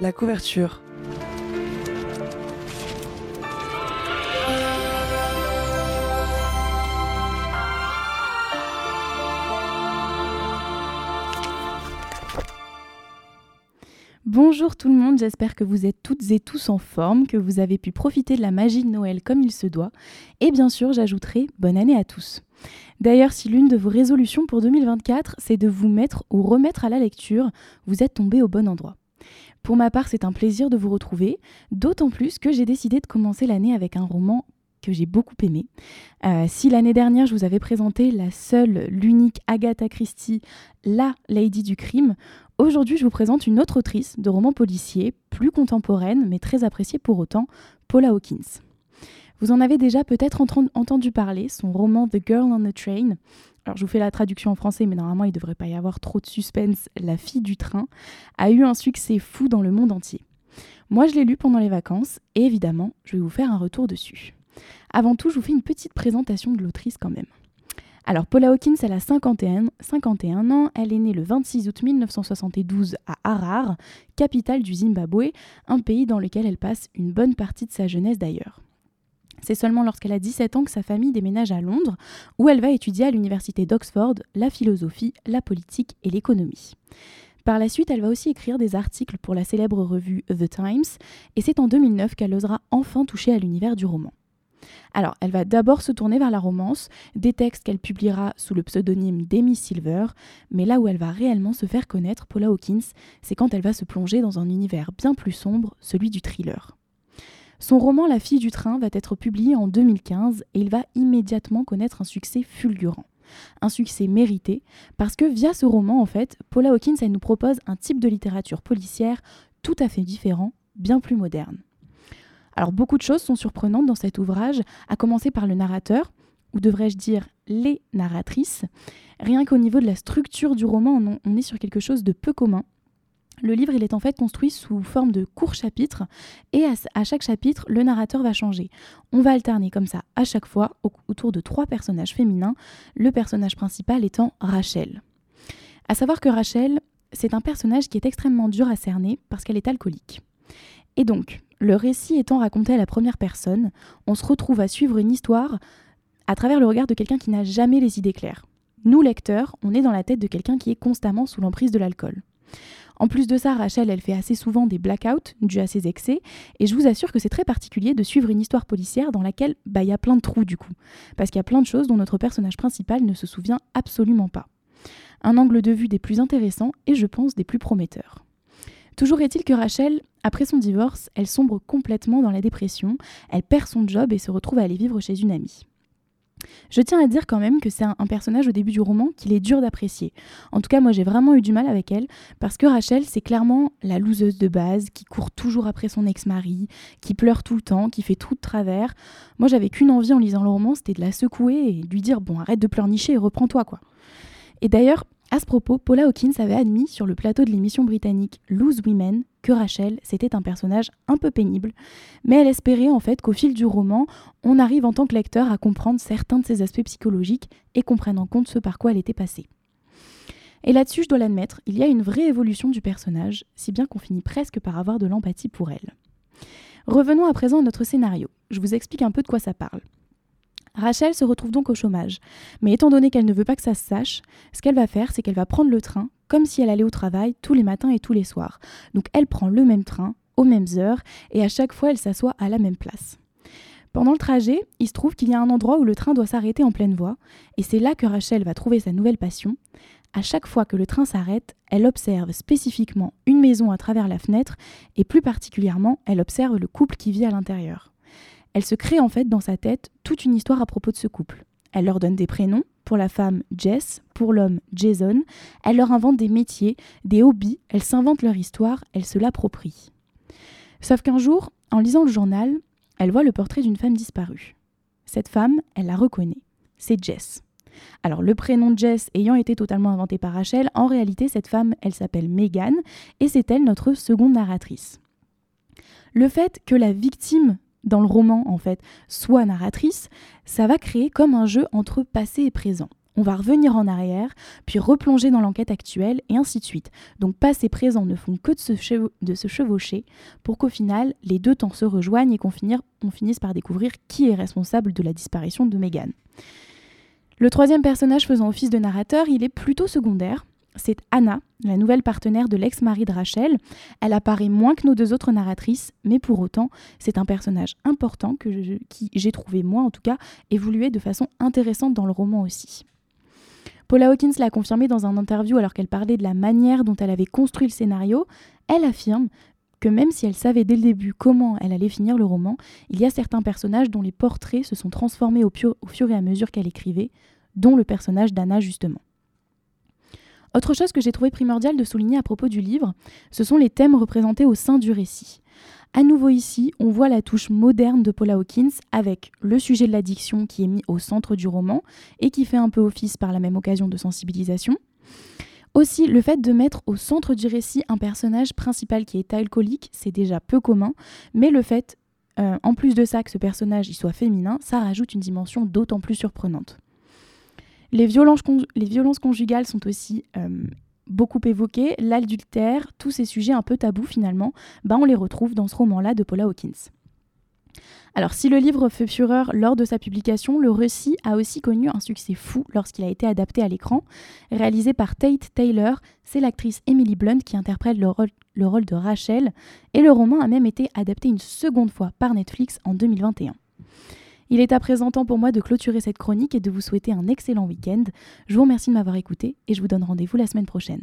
La couverture. Bonjour tout le monde, j'espère que vous êtes toutes et tous en forme, que vous avez pu profiter de la magie de Noël comme il se doit. Et bien sûr, j'ajouterai bonne année à tous. D'ailleurs, si l'une de vos résolutions pour 2024, c'est de vous mettre ou remettre à la lecture, vous êtes tombé au bon endroit. Pour ma part, c'est un plaisir de vous retrouver, d'autant plus que j'ai décidé de commencer l'année avec un roman que j'ai beaucoup aimé. Euh, si l'année dernière je vous avais présenté la seule, l'unique Agatha Christie, la Lady du crime, aujourd'hui je vous présente une autre autrice de romans policiers, plus contemporaine mais très appréciée pour autant, Paula Hawkins. Vous en avez déjà peut-être entendu parler, son roman The Girl on the Train. Alors je vous fais la traduction en français, mais normalement il ne devrait pas y avoir trop de suspense. La fille du train a eu un succès fou dans le monde entier. Moi je l'ai lu pendant les vacances et évidemment je vais vous faire un retour dessus. Avant tout, je vous fais une petite présentation de l'autrice quand même. Alors, Paula Hawkins, elle a 51, 51 ans. Elle est née le 26 août 1972 à Harare, capitale du Zimbabwe, un pays dans lequel elle passe une bonne partie de sa jeunesse d'ailleurs. C'est seulement lorsqu'elle a 17 ans que sa famille déménage à Londres, où elle va étudier à l'université d'Oxford la philosophie, la politique et l'économie. Par la suite, elle va aussi écrire des articles pour la célèbre revue The Times, et c'est en 2009 qu'elle osera enfin toucher à l'univers du roman. Alors, elle va d'abord se tourner vers la romance, des textes qu'elle publiera sous le pseudonyme d'Amy Silver, mais là où elle va réellement se faire connaître, Paula Hawkins, c'est quand elle va se plonger dans un univers bien plus sombre, celui du thriller. Son roman La fille du train va être publié en 2015 et il va immédiatement connaître un succès fulgurant. Un succès mérité parce que via ce roman, en fait, Paula Hawkins nous propose un type de littérature policière tout à fait différent, bien plus moderne. Alors beaucoup de choses sont surprenantes dans cet ouvrage, à commencer par le narrateur, ou devrais-je dire les narratrices. Rien qu'au niveau de la structure du roman, on est sur quelque chose de peu commun. Le livre, est en fait construit sous forme de courts chapitres et à, chaque chapitre, le narrateur va changer. On va alterner comme ça à chaque fois autour de trois personnages féminins, le personnage principal étant Rachel. À savoir que Rachel, c'est un personnage qui est extrêmement dur à cerner parce qu'elle est alcoolique. Et donc, le récit étant raconté à la première personne, on se retrouve à suivre une histoire à travers le regard de quelqu'un qui n'a jamais les idées claires. Nous, lecteurs, on est dans la tête de quelqu'un qui est constamment sous l'emprise de l'alcool. En plus de ça, Rachel, elle fait assez souvent des blackouts dus à ses excès, et je vous assure que c'est très particulier de suivre une histoire policière dans laquelle bah, il y a plein de trous du coup, parce qu'il y a plein de choses dont notre personnage principal ne se souvient absolument pas. Un angle de vue des plus intéressants et je pense des plus prometteurs. Toujours est-il que Rachel, après son divorce, elle sombre complètement dans la dépression, elle perd son job et se retrouve à aller vivre chez une amie. Je tiens à dire quand même que c'est un, personnage au début du roman qu'il est dur d'apprécier. En tout cas, moi j'ai vraiment eu du mal avec elle, parce que Rachel, c'est clairement la loseuse de base, qui court toujours après son ex-mari, qui pleure tout le temps, qui fait tout de travers. Moi j'avais qu'une envie en lisant le roman, c'était de la secouer et de lui dire bon arrête de pleurnicher et reprends-toi quoi. Et d'ailleurs, à ce propos, Paula Hawkins avait admis sur le plateau de l'émission britannique Lose Women que Rachel, c'était un personnage un peu pénible, mais elle espérait en fait qu'au fil du roman, on arrive en tant que lecteur à comprendre certains de ses aspects psychologiques et qu'on prenne en compte ce par quoi elle était passée. Et là-dessus, je dois l'admettre, il y a une vraie évolution du personnage, si bien qu'on finit presque par avoir de l'empathie pour elle. Revenons à présent à notre scénario. Je vous explique un peu de quoi ça parle. Rachel se retrouve donc au chômage. Mais étant donné qu'elle ne veut pas que ça se sache, ce qu'elle va faire, c'est qu'elle va prendre le train comme si elle allait au travail tous les matins et tous les soirs. Donc elle prend le même train, aux mêmes heures, et à chaque fois elle s'assoit à la même place. Pendant le trajet, il se trouve qu'il y a un endroit où le train doit s'arrêter en pleine voie, et c'est là que Rachel va trouver sa nouvelle passion. À chaque fois que le train s'arrête, elle observe spécifiquement une maison à travers la fenêtre, et plus particulièrement, elle observe le couple qui vit à l'intérieur. Elle se crée en fait dans sa tête toute une histoire à propos de ce couple. Elle leur donne des prénoms, pour la femme Jess, pour l'homme Jason, elle leur invente des métiers, des hobbies, elle s'invente leur histoire, elle se l'approprie. Sauf qu'un jour, en lisant le journal, elle voit le portrait d'une femme disparue. Cette femme, elle la reconnaît. C'est Jess. Alors le prénom Jess ayant été totalement inventé par Rachel, en réalité cette femme, elle s'appelle Megan et c'est elle notre seconde narratrice. Le fait que la victime dans le roman en fait soit narratrice, ça va créer comme un jeu entre passé et présent. on va revenir en arrière, puis replonger dans l'enquête actuelle, et ainsi de suite. Donc passé et présent ne font que de se, chevaucher, pour qu'au final, les deux temps se rejoignent et qu'on finisse par découvrir qui est responsable de la disparition de Meghan. Le troisième personnage faisant office de narrateur, il est plutôt secondaire. C'est Anna, la nouvelle partenaire de l'ex-mari de Rachel. Elle apparaît moins que nos deux autres narratrices, mais pour autant, c'est un personnage important qui, j'ai trouvé, moi en tout cas, évoluer de façon intéressante dans le roman aussi. Paula Hawkins l'a confirmé dans un interview alors qu'elle parlait de la manière dont elle avait construit le scénario. Elle affirme que même si elle savait dès le début comment elle allait finir le roman, il y a certains personnages dont les portraits se sont transformés au fur et à mesure qu'elle écrivait, dont le personnage d'Anna justement. Autre chose que j'ai trouvé primordial de souligner à propos du livre, ce sont les thèmes représentés au sein du récit. À nouveau ici, on voit la touche moderne de Paula Hawkins avec le sujet de l'addiction qui est mis au centre du roman et qui fait un peu office par la même occasion de sensibilisation. Aussi, le fait de mettre au centre du récit un personnage principal qui est alcoolique, c'est déjà peu commun, mais le fait, euh, en plus de ça, que ce personnage soit féminin, ça rajoute une dimension d'autant plus surprenante. Les violences, conjugales sont aussi euh, beaucoup évoquées, l'adultère, tous ces sujets un peu tabous finalement, bah on les retrouve dans ce roman-là de Paula Hawkins. Alors si le livre fait fureur lors de sa publication, le récit a aussi connu un succès fou lorsqu'il a été adapté à l'écran. Réalisé par Tate Taylor, c'est l'actrice Emily Blunt qui interprète le rôle, le rôle de Rachel, et le roman a même été adapté une seconde fois par Netflix en 2021. Il est à présent temps pour moi de clôturer cette chronique et de vous souhaiter un excellent week-end. Je vous remercie de m'avoir écouté et je vous donne rendez-vous la semaine prochaine.